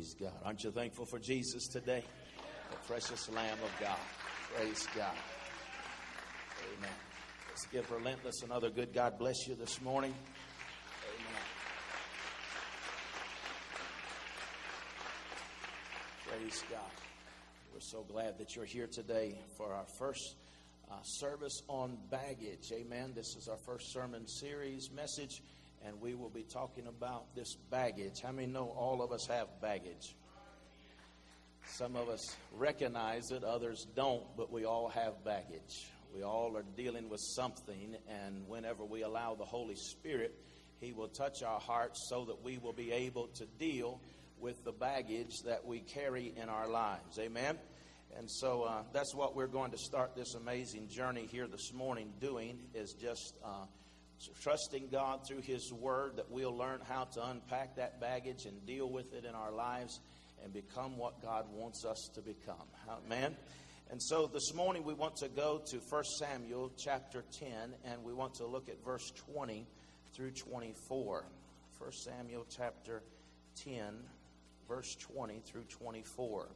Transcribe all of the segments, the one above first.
Praise God. Aren't you thankful for Jesus today? The precious Lamb of God. Praise God. Amen. Let's give Relentless another good God bless you this morning. Amen. Praise God. We're so glad that you're here today for our first uh, service on baggage. Amen. This is our first sermon series message and we will be talking about this baggage. How many know all of us have baggage? Some of us recognize it, others don't, but we all have baggage. We all are dealing with something, and whenever we allow the Holy Spirit, He will touch our hearts so that we will be able to deal with the baggage that we carry in our lives. Amen? And so uh, that's what we're going to start this amazing journey here this morning doing, is just. Uh, so trusting God through His Word that we'll learn how to unpack that baggage and deal with it in our lives and become what God wants us to become. Amen. And so this morning we want to go to 1 Samuel chapter 10 and we want to look at verse 20 through 24. 1 Samuel chapter 10, verse 20 through 24.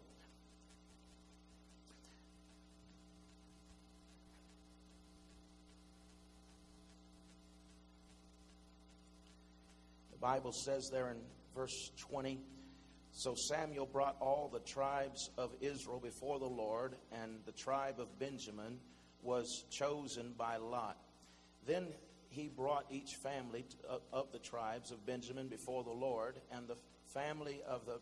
Bible says there in verse 20 So Samuel brought all the tribes of Israel before the Lord, and the tribe of Benjamin was chosen by Lot. Then he brought each family of the tribes of Benjamin before the Lord, and the family of the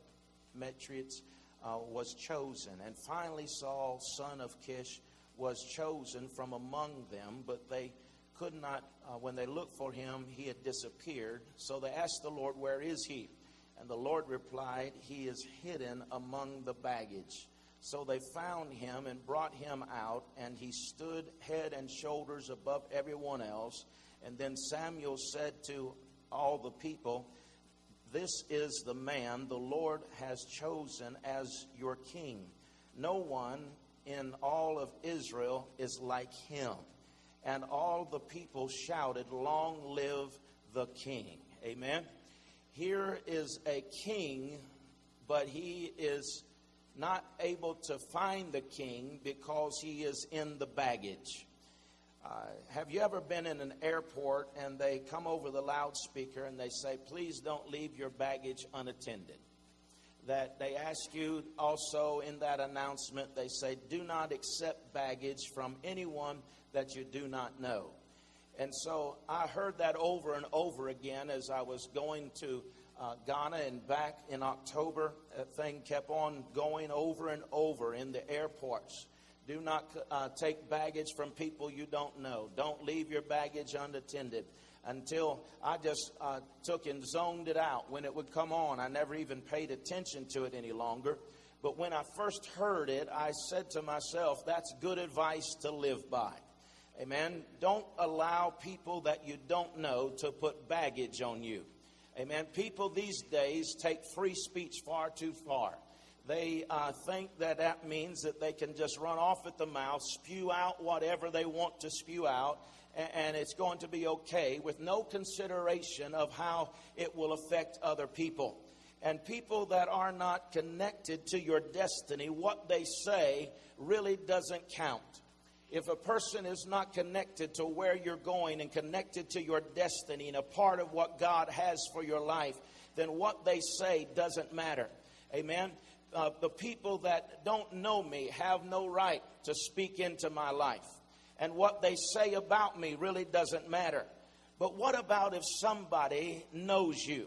Matrites uh, was chosen. And finally, Saul, son of Kish, was chosen from among them, but they could not, uh, when they looked for him, he had disappeared. So they asked the Lord, Where is he? And the Lord replied, He is hidden among the baggage. So they found him and brought him out, and he stood head and shoulders above everyone else. And then Samuel said to all the people, This is the man the Lord has chosen as your king. No one in all of Israel is like him and all the people shouted, Long live the king. Amen. Here is a king, but he is not able to find the king because he is in the baggage. Uh, have you ever been in an airport and they come over the loudspeaker and they say, Please don't leave your baggage unattended? That they ask you also in that announcement, they say, Do not accept baggage from anyone that you do not know. And so I heard that over and over again as I was going to uh, Ghana and back in October. That thing kept on going over and over in the airports. Do not uh, take baggage from people you don't know. Don't leave your baggage unattended. Until I just uh, took and zoned it out. When it would come on, I never even paid attention to it any longer. But when I first heard it, I said to myself, that's good advice to live by. Amen. Don't allow people that you don't know to put baggage on you. Amen. People these days take free speech far too far. They uh, think that that means that they can just run off at the mouth, spew out whatever they want to spew out, and, it's going to be okay with no consideration of how it will affect other people. And people that are not connected to your destiny, what they say really doesn't count if a person is not connected to where you're going and connected to your destiny and a part of what God has for your life, then what they say doesn't matter. Amen. Uh, the people that don't know me have no right to speak into my life. And what they say about me really doesn't matter. But what about if somebody knows you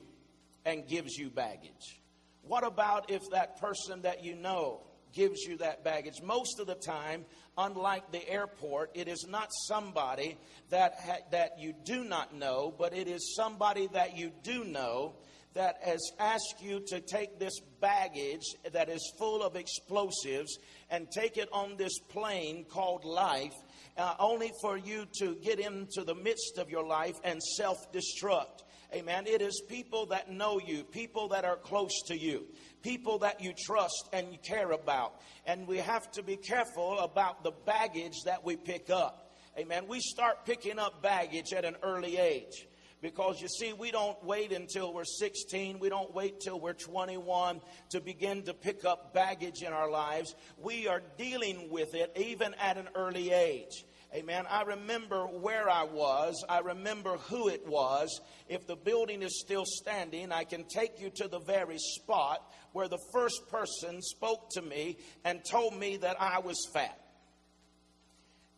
and gives you baggage? What about if that person that you know gives you that baggage? Most of the time, unlike the airport, it is not somebody that, ha- that you do not know, but it is somebody that you do know that has asked you to take this baggage that is full of explosives and take it on this plane called life, uh, only for you to get into the midst of your life and self destruct. Amen. It is people that know you, people that are close to you, people that you trust and you care about. And we have to be careful about the baggage that we pick up. Amen. We start picking up baggage at an early age Because you see, we don't wait until we're 16, we don't wait till we're 21 to begin to pick up baggage in our lives. We are dealing with it even at an early age. Amen. I remember where I was. I remember who it was. If the building is still standing, I can take you to the very spot where the first person spoke to me and told me that I was fat.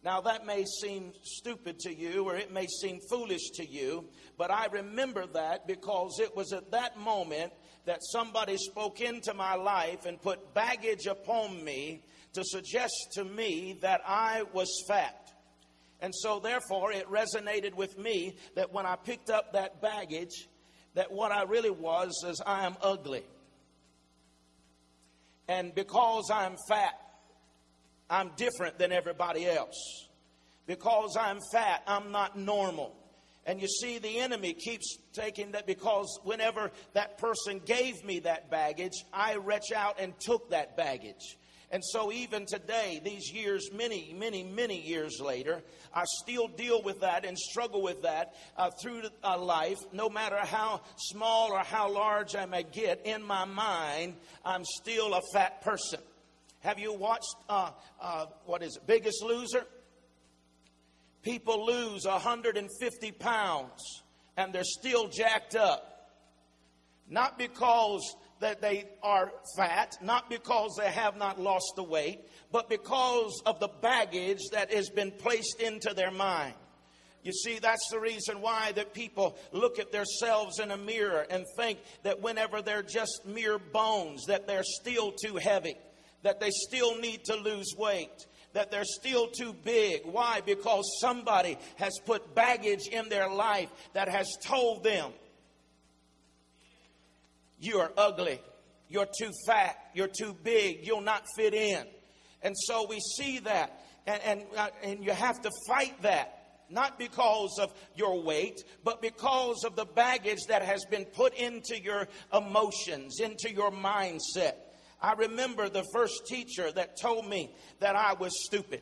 Now, that may seem stupid to you or it may seem foolish to you, but I remember that because it was at that moment that somebody spoke into my life and put baggage upon me to suggest to me that I was fat. And so, therefore, it resonated with me that when I picked up that baggage, that what I really was is I am ugly. And because I'm fat, I'm different than everybody else. Because I'm fat, I'm not normal. And you see, the enemy keeps taking that because whenever that person gave me that baggage, I reach out and took that baggage. And so, even today, these years, many, many, many years later, I still deal with that and struggle with that uh, through uh, life. No matter how small or how large I may get, in my mind, I'm still a fat person. Have you watched, uh, uh, what is it, Biggest Loser? People lose 150 pounds and they're still jacked up. Not because that they are fat, not because they have not lost the weight, but because of the baggage that has been placed into their mind. You see, that's the reason why that people look at themselves in a mirror and think that whenever they're just mere bones, that they're still too heavy that they still need to lose weight, that they're still too big. Why? Because somebody has put baggage in their life that has told them, you are ugly, you're too fat, you're too big, you'll not fit in. And so we see that, and, and, uh, and you have to fight that not because of your weight, but because of the baggage that has been put into your emotions, into your mindset. I remember the first teacher that told me that I was stupid.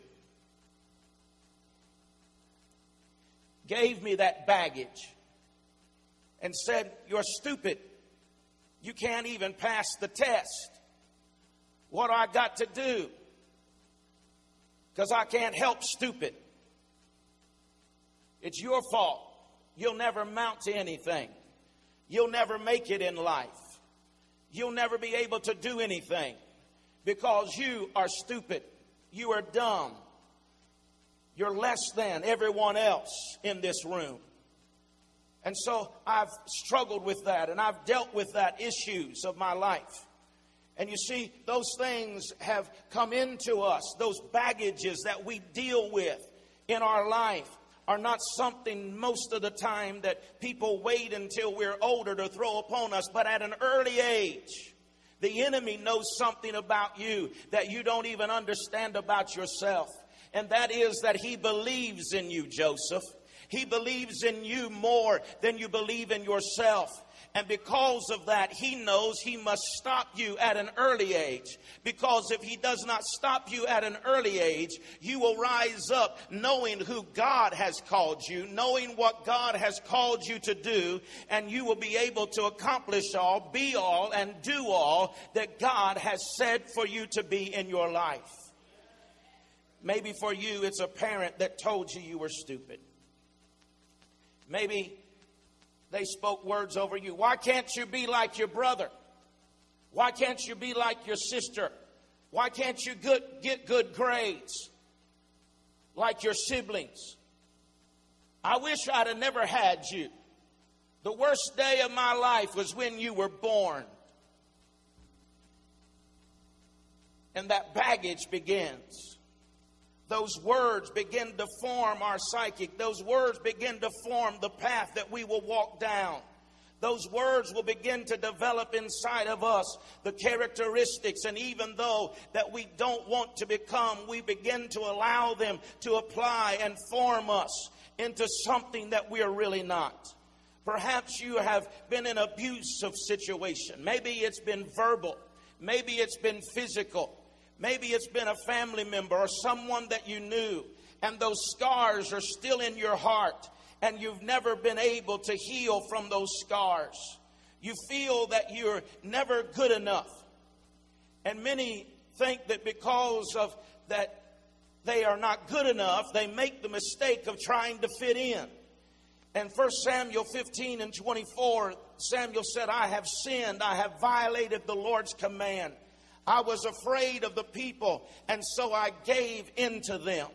Gave me that baggage and said, You're stupid. You can't even pass the test. What I got to do? Because I can't help stupid. It's your fault. You'll never amount to anything. You'll never make it in life you'll never be able to do anything because you are stupid. You are dumb. You're less than everyone else in this room. And so I've struggled with that and I've dealt with that issues of my life. And you see, those things have come into us, those baggages that we deal with in our life are not something most of the time that people wait until we're older to throw upon us, but at an early age. The enemy knows something about you that you don't even understand about yourself. And that is that he believes in you, Joseph. He believes in you more than you believe in yourself. And because of that, he knows he must stop you at an early age. Because if he does not stop you at an early age, you will rise up knowing who God has called you, knowing what God has called you to do, and you will be able to accomplish all, be all, and do all that God has said for you to be in your life. Maybe for you, it's a parent that told you you were stupid. Maybe they spoke words over you. Why can't you be like your brother? Why can't you be like your sister? Why can't you good, get good grades like your siblings? I wish I'd have never had you. The worst day of my life was when you were born. And that baggage begins those words begin to form our psychic. Those words begin to form the path that we will walk down. Those words will begin to develop inside of us the characteristics, and even though that we don't want to become, we begin to allow them to apply and form us into something that we are really not. Perhaps you have been in abusive situation. Maybe it's been verbal. Maybe it's been physical. Maybe it's been a family member or someone that you knew, and those scars are still in your heart. and you've never been able to heal from those scars. You feel that you're never good enough. And many think that because of that they are not good enough, they make the mistake of trying to fit in. And 1 Samuel 15 and 24, Samuel said, I have sinned, I have violated the Lord's command. I was afraid of the people, and so I gave in to them.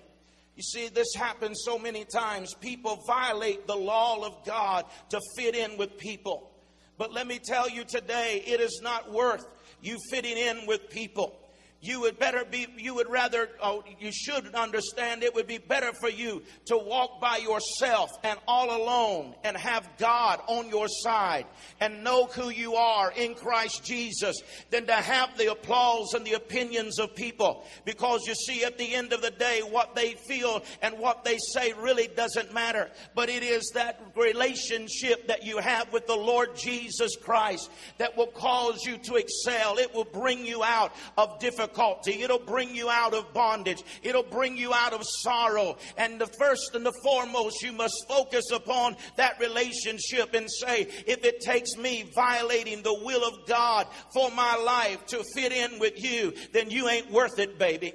You see, this happens so many times. People violate the law of God to fit in with people. But let me tell you today, it is not worth you fitting in with people you would better be, you would rather, oh, you should understand it would be better for you to walk by yourself and all alone and have God on your side and know who you are in Christ Jesus than to have the applause and the opinions of people. Because you see, at the end of the day, what they feel and what they say really doesn't matter. But it is that relationship that you have with the Lord Jesus Christ that will cause you to excel. It will bring you out of difficult difficulty. It'll bring you out of bondage. It'll bring you out of sorrow. And the first and the foremost, you must focus upon that relationship and say, if it takes me violating the will of God for my life to fit in with you, then you ain't worth it, baby.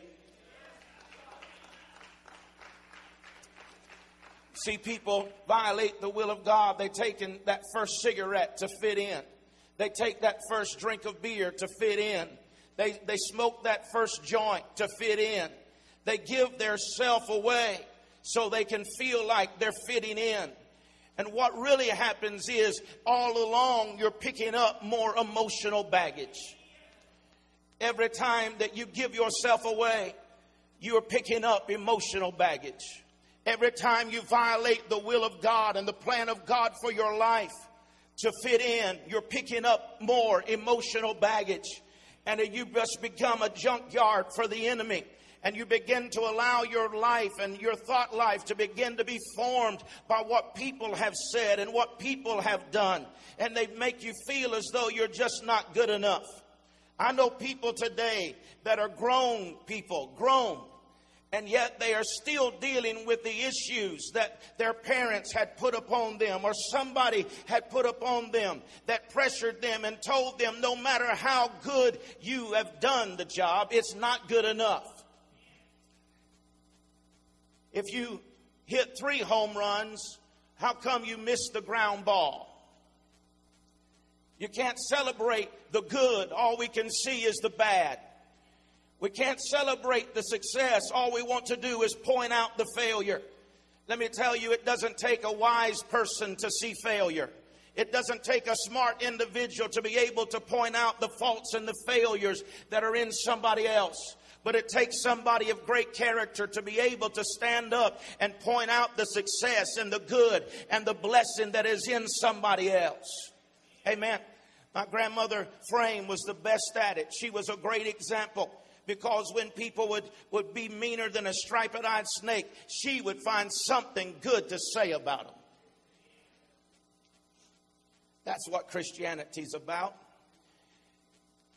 See, people violate the will of God. They take in that first cigarette to fit in. They take that first drink of beer to fit in. They, they smoke that first joint to fit in. They give their self away so they can feel like they're fitting in. And what really happens is all along you're picking up more emotional baggage. Every time that you give yourself away, you're picking up emotional baggage. Every time you violate the will of God and the plan of God for your life to fit in, you're picking up more emotional baggage and you just become a junkyard for the enemy and you begin to allow your life and your thought life to begin to be formed by what people have said and what people have done. And they make you feel as though you're just not good enough. I know people today that are grown people, grown, and yet they are still dealing with the issues that their parents had put upon them or somebody had put upon them that pressured them and told them no matter how good you have done the job, it's not good enough. If you hit three home runs, how come you missed the ground ball? You can't celebrate the good, all we can see is the bad. We can't celebrate the success. All we want to do is point out the failure. Let me tell you, it doesn't take a wise person to see failure. It doesn't take a smart individual to be able to point out the faults and the failures that are in somebody else. But it takes somebody of great character to be able to stand up and point out the success and the good and the blessing that is in somebody else. Amen. My grandmother Frame was the best at it. She was a great example because when people would, would be meaner than a striped eyed snake, she would find something good to say about them. That's what Christianity's about.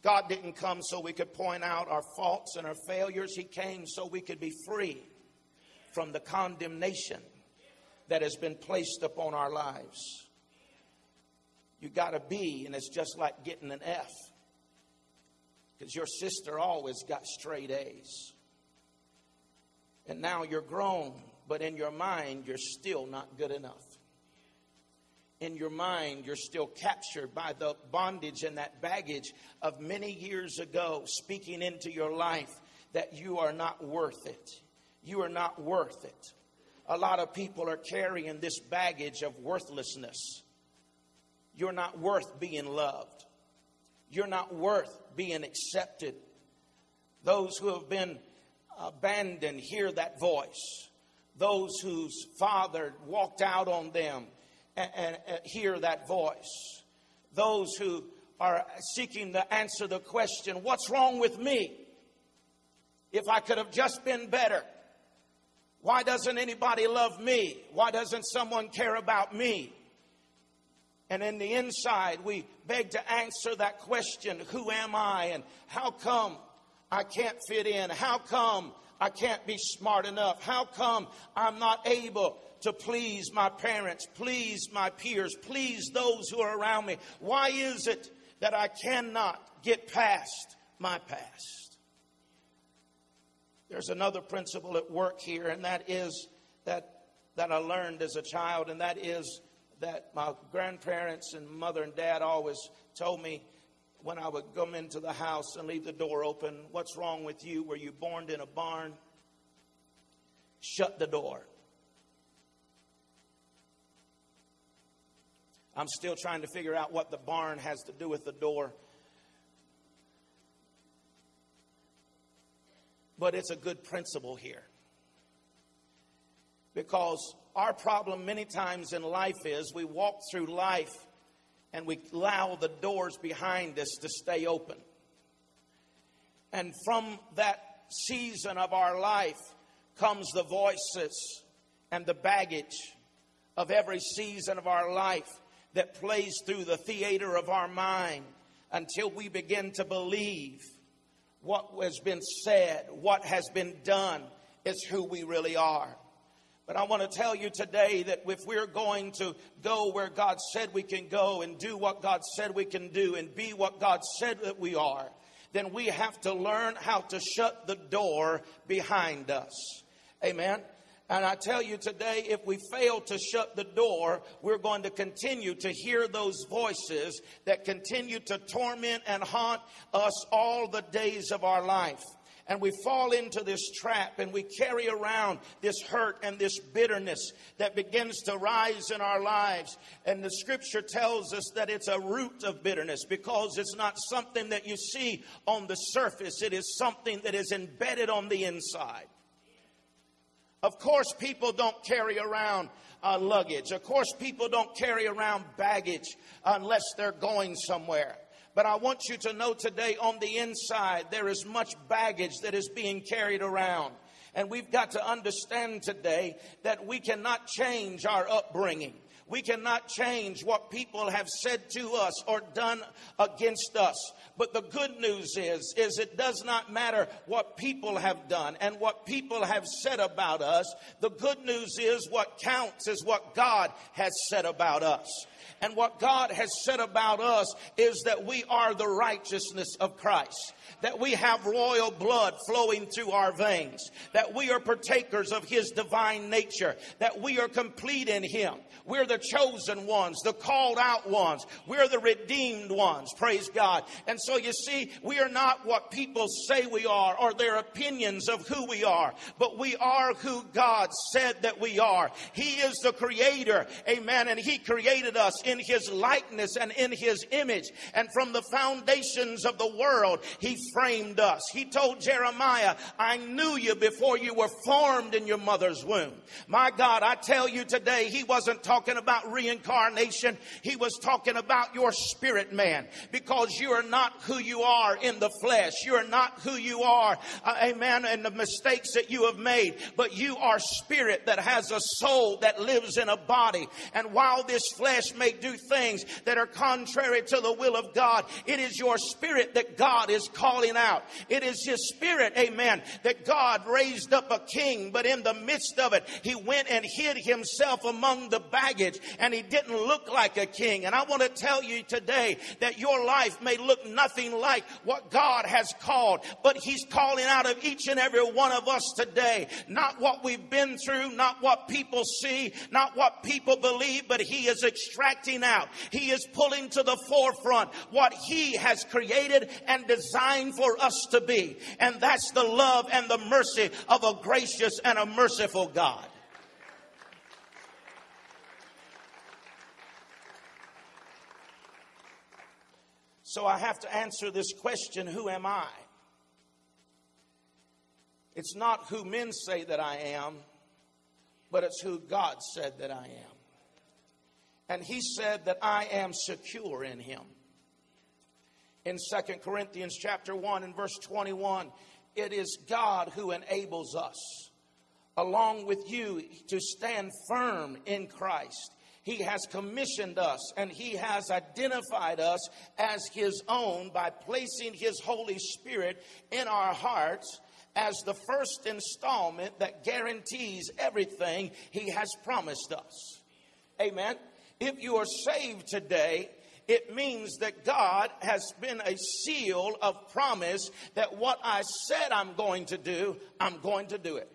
God didn't come so we could point out our faults and our failures. He came so we could be free from the condemnation that has been placed upon our lives. You got a B, and it's just like getting an F because your sister always got straight A's. And now you're grown, but in your mind, you're still not good enough. In your mind, you're still captured by the bondage and that baggage of many years ago speaking into your life that you are not worth it. You are not worth it. A lot of people are carrying this baggage of worthlessness. You're not worth being loved. You're not worth being accepted. Those who have been abandoned hear that voice. Those whose father walked out on them and, and, and hear that voice. Those who are seeking to answer the question, What's wrong with me? If I could have just been better. Why doesn't anybody love me? Why doesn't someone care about me? And in the inside, we beg to answer that question Who am I? And how come I can't fit in? How come I can't be smart enough? How come I'm not able to please my parents, please my peers, please those who are around me? Why is it that I cannot get past my past? There's another principle at work here, and that is that, that I learned as a child, and that is that my grandparents and mother and dad always told me when I would come into the house and leave the door open, What's wrong with you? Were you born in a barn? Shut the door. I'm still trying to figure out what the barn has to do with the door. But it's a good principle here. Because our problem many times in life is we walk through life and we allow the doors behind us to stay open. And from that season of our life comes the voices and the baggage of every season of our life that plays through the theater of our mind until we begin to believe what has been said, what has been done is who we really are. But I want to tell you today that if we're going to go where God said we can go and do what God said we can do and be what God said that we are, then we have to learn how to shut the door behind us. Amen. And I tell you today, if we fail to shut the door, we're going to continue to hear those voices that continue to torment and haunt us all the days of our life and we fall into this trap and we carry around this hurt and this bitterness that begins to rise in our lives. And the scripture tells us that it's a root of bitterness because it's not something that you see on the surface, it is something that is embedded on the inside. Of course, people don't carry around uh, luggage. Of course, people don't carry around baggage unless they're going somewhere. But I want you to know today on the inside, there is much baggage that is being carried around. And we've got to understand today that we cannot change our upbringing. We cannot change what people have said to us or done against us. But the good news is, is it does not matter what people have done and what people have said about us. The good news is what counts is what God has said about us. And what God has said about us is that we are the righteousness of Christ that we have royal blood flowing through our veins, that we are partakers of His divine nature, that we are complete in Him. We're the chosen ones, the called out ones. We're the redeemed ones. Praise God. And so you see, we are not what people say we are or their opinions of who we are, but we are who God said that we are. He is the creator. Amen. And He created us in His likeness and in His image. And from the foundations of the world, He framed us. He told Jeremiah, I knew you before you were formed in your mother's womb. My God, I tell you today, he wasn't talking about reincarnation. He was talking about your spirit man because you are not who you are in the flesh. You are not who you are, uh, amen, and the mistakes that you have made, but you are spirit that has a soul that lives in a body. And while this flesh may do things that are contrary to the will of God, it is your spirit that God is calling out. It is his spirit, amen, that God raised up a king, but in the midst of it, he went and hid himself among the baggage and he didn't look like a king. And I want to tell you today that your life may look nothing like what God has called, but he's calling out of each and every one of us today, not what we've been through, not what people see, not what people believe, but he is extracting out. He is pulling to the forefront what he has created and designed designed for us to be. And that's the love and the mercy of a gracious and a merciful God. So I have to answer this question who am I? It's not who men say that I am, but it's who God said that I am. And He said that I am secure in Him in Second Corinthians chapter 1 and verse 21. It is God who enables us, along with you, to stand firm in Christ. He has commissioned us and He has identified us as His own by placing His Holy Spirit in our hearts as the first installment that guarantees everything He has promised us. Amen. If you are saved today, it means that God has been a seal of promise that what I said I'm going to do, I'm going to do it.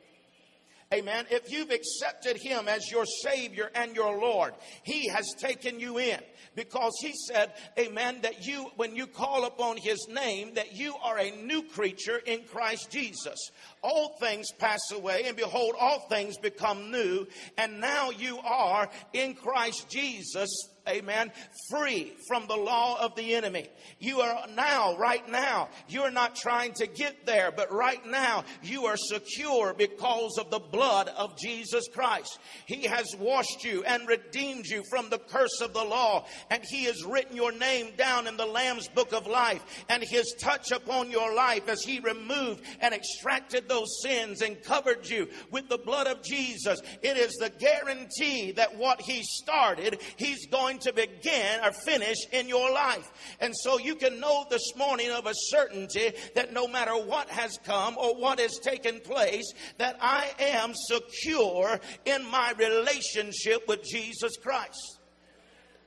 Amen. If you've accepted Him as your Savior and your Lord, He has taken you in because He said, Amen, that you, when you call upon His name, that you are a new creature in Christ Jesus. All things pass away, and behold, all things become new, and now you are in Christ Jesus amen, free from the law of the enemy. You are now, right now, you're not trying to get there, but right now you are secure because of the blood of Jesus Christ. He has washed you and redeemed you from the curse of the law, and He has written your name down in the Lamb's book of life, and His touch upon your life as He removed and extracted those sins and covered you with the blood of Jesus. It is the guarantee that what He started, He's going going to begin or finish in your life. And so you can know this morning of a certainty that no matter what has come or what has taken place, that I am secure in my relationship with Jesus Christ.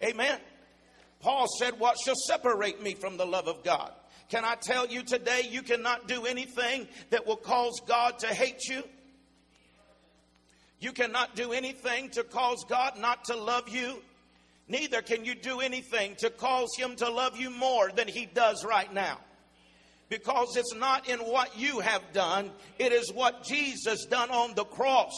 Amen. Paul said, What shall separate me from the love of God? Can I tell you today, you cannot do anything that will cause God to hate you? You cannot do anything to cause God not to love you. Neither can you do anything to cause him to love you more than he does right now. Because it's not in what you have done, it is what Jesus done on the cross.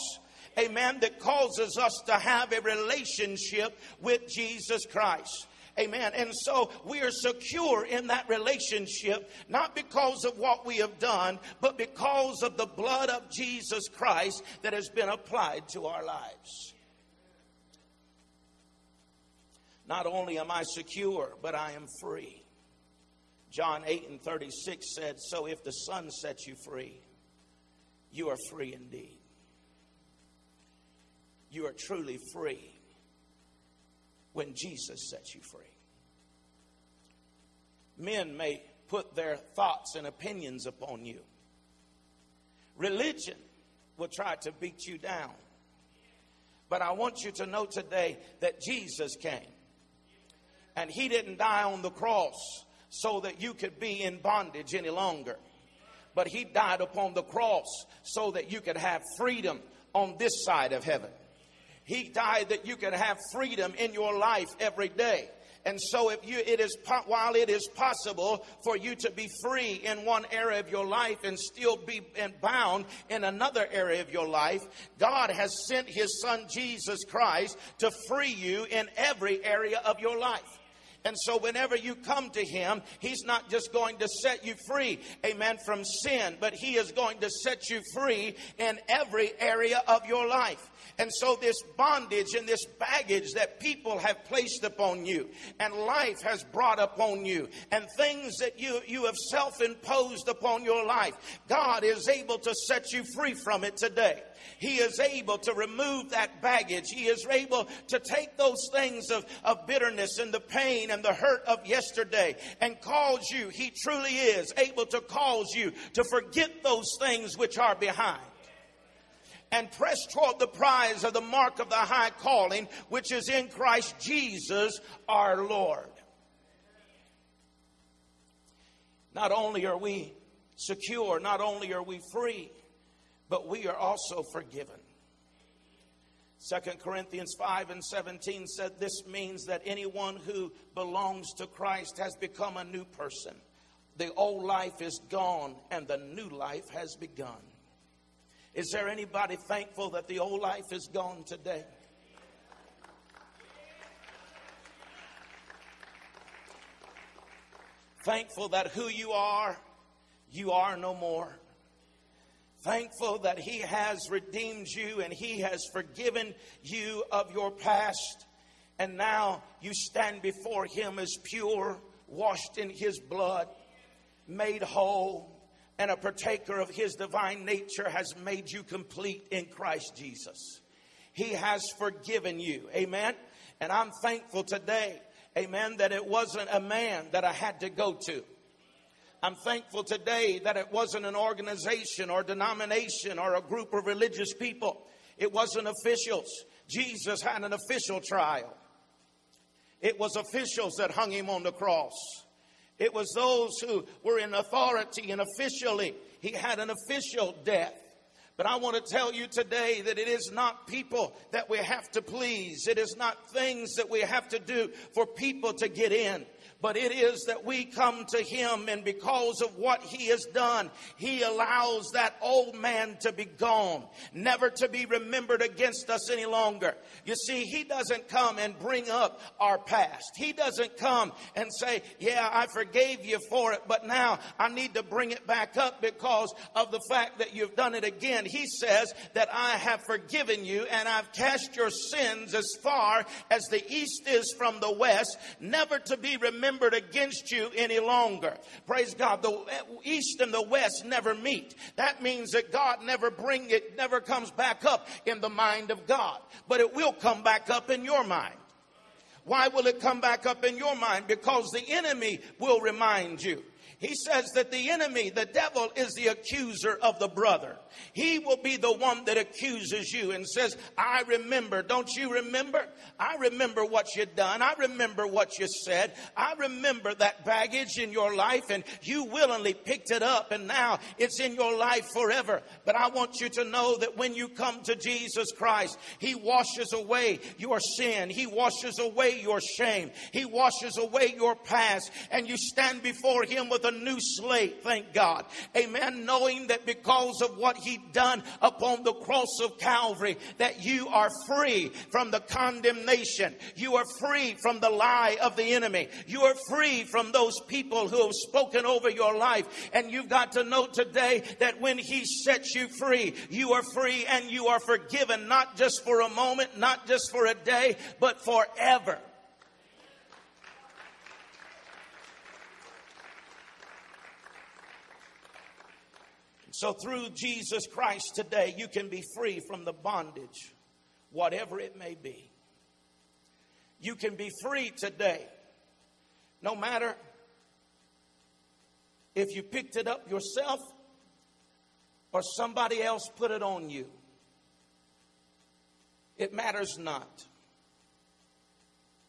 Amen. That causes us to have a relationship with Jesus Christ. Amen. And so we are secure in that relationship, not because of what we have done, but because of the blood of Jesus Christ that has been applied to our lives. Not only am I secure, but I am free. John 8 and 36 said, So if the Son sets you free, you are free indeed. You are truly free when Jesus sets you free. Men may put their thoughts and opinions upon you. Religion will try to beat you down. But I want you to know today that Jesus came and he didn't die on the cross so that you could be in bondage any longer. But he died upon the cross so that you could have freedom on this side of heaven. He died that you could have freedom in your life every day. And so if you it is while it is possible for you to be free in one area of your life and still be bound in another area of your life, God has sent his son Jesus Christ to free you in every area of your life. And so whenever you come to Him, He's not just going to set you free, amen, from sin, but He is going to set you free in every area of your life. And so, this bondage and this baggage that people have placed upon you, and life has brought upon you, and things that you, you have self imposed upon your life, God is able to set you free from it today. He is able to remove that baggage. He is able to take those things of, of bitterness and the pain and the hurt of yesterday and cause you, He truly is able to cause you to forget those things which are behind and press toward the prize of the mark of the high calling which is in Christ Jesus our Lord. Not only are we secure, not only are we free, but we are also forgiven. 2 Corinthians 5 and 17 said this means that anyone who belongs to Christ has become a new person. The old life is gone and the new life has begun. Is there anybody thankful that the old life is gone today? Thankful that who you are, you are no more. Thankful that He has redeemed you and He has forgiven you of your past. And now you stand before Him as pure, washed in His blood, made whole, and a partaker of His divine nature has made you complete in Christ Jesus. He has forgiven you. Amen. And I'm thankful today, amen, that it wasn't a man that I had to go to. I'm thankful today that it wasn't an organization or denomination or a group of religious people. It wasn't officials. Jesus had an official trial. It was officials that hung him on the cross. It was those who were in authority and officially, he had an official death. But I want to tell you today that it is not people that we have to please. It is not things that we have to do for people to get in but it is that we come to him and because of what he has done, he allows that old man to be gone, never to be remembered against us any longer. You see, he doesn't come and bring up our past. He doesn't come and say, yeah, I forgave you for it, but now I need to bring it back up because of the fact that you've done it again. He says that I have forgiven you and I've cast your sins as far as the east is from the west, never to be remembered remembered against you any longer. Praise God. The east and the west never meet. That means that God never bring it, never comes back up in the mind of God, but it will come back up in your mind. Why will it come back up in your mind? Because the enemy will remind you. He says that the enemy, the devil, is the accuser of the brother. He will be the one that accuses you and says, I remember. Don't you remember? I remember what you've done. I remember what you said. I remember that baggage in your life and you willingly picked it up and now it's in your life forever. But I want you to know that when you come to Jesus Christ, He washes away your sin. He washes away your shame. He washes away your past and you stand before Him with a a new slate, thank God. Amen. Knowing that because of what he done upon the cross of Calvary, that you are free from the condemnation. You are free from the lie of the enemy. You are free from those people who have spoken over your life. And you've got to know today that when he sets you free, you are free and you are forgiven, not just for a moment, not just for a day, but forever. So, through Jesus Christ today, you can be free from the bondage, whatever it may be. You can be free today, no matter if you picked it up yourself or somebody else put it on you. It matters not.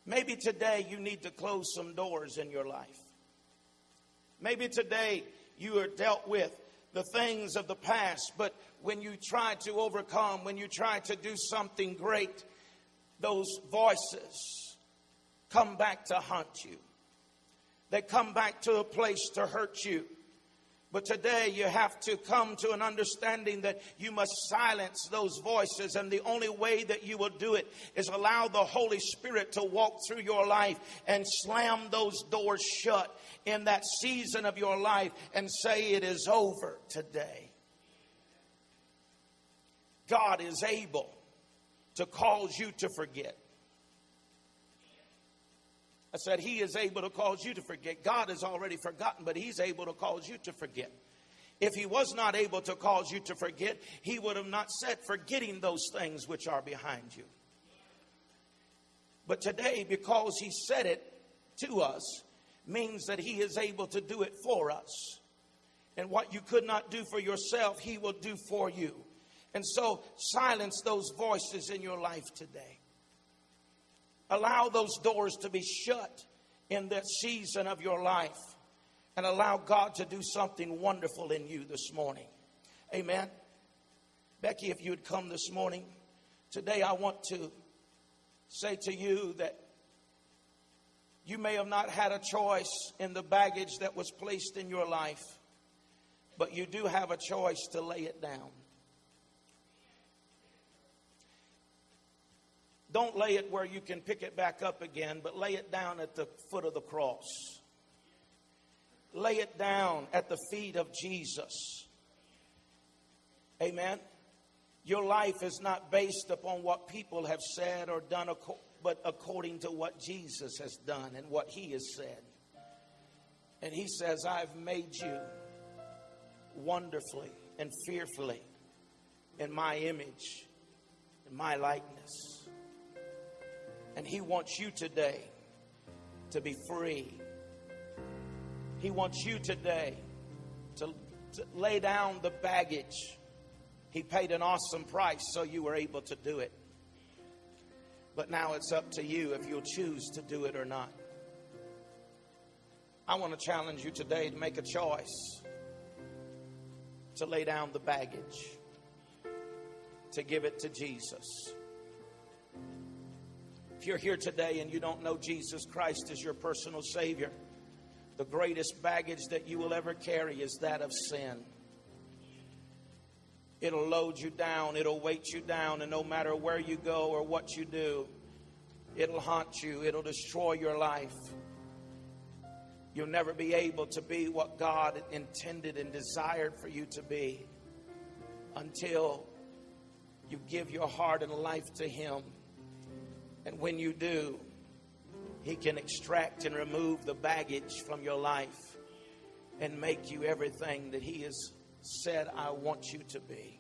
Maybe today you need to close some doors in your life. Maybe today you are dealt with the things of the past, but when you try to overcome, when you try to do something great, those voices come back to haunt you. They come back to a place to hurt you. But today you have to come to an understanding that you must silence those voices. And the only way that you will do it is allow the Holy Spirit to walk through your life and slam those doors shut in that season of your life and say, It is over today. God is able to cause you to forget. I said, He is able to cause you to forget. God has already forgotten, but He's able to cause you to forget. If He was not able to cause you to forget, He would have not said, forgetting those things which are behind you. But today, because He said it to us, means that He is able to do it for us. And what you could not do for yourself, He will do for you. And so, silence those voices in your life today. Allow those doors to be shut in that season of your life and allow God to do something wonderful in you this morning. Amen. Becky, if you'd come this morning, today I want to say to you that you may have not had a choice in the baggage that was placed in your life, but you do have a choice to lay it down. Don't lay it where you can pick it back up again, but lay it down at the foot of the cross. Lay it down at the feet of Jesus. Amen. Your life is not based upon what people have said or done, but according to what Jesus has done and what He has said. And He says, I've made you wonderfully and fearfully in my image, in my likeness. And He wants you today to be free. He wants you today to, to lay down the baggage. He paid an awesome price so you were able to do it. But now it's up to you if you'll choose to do it or not. I want to challenge you today to make a choice to lay down the baggage, to give it to Jesus. If you're here today and you don't know Jesus Christ as your personal Savior, the greatest baggage that you will ever carry is that of sin. It'll load you down, it'll weight you down, and no matter where you go or what you do, it'll haunt you, it'll destroy your life. You'll never be able to be what God intended and desired for you to be until you give your heart and life to Him. And when you do, He can extract and remove the baggage from your life and make you everything that He has said, I want you to be.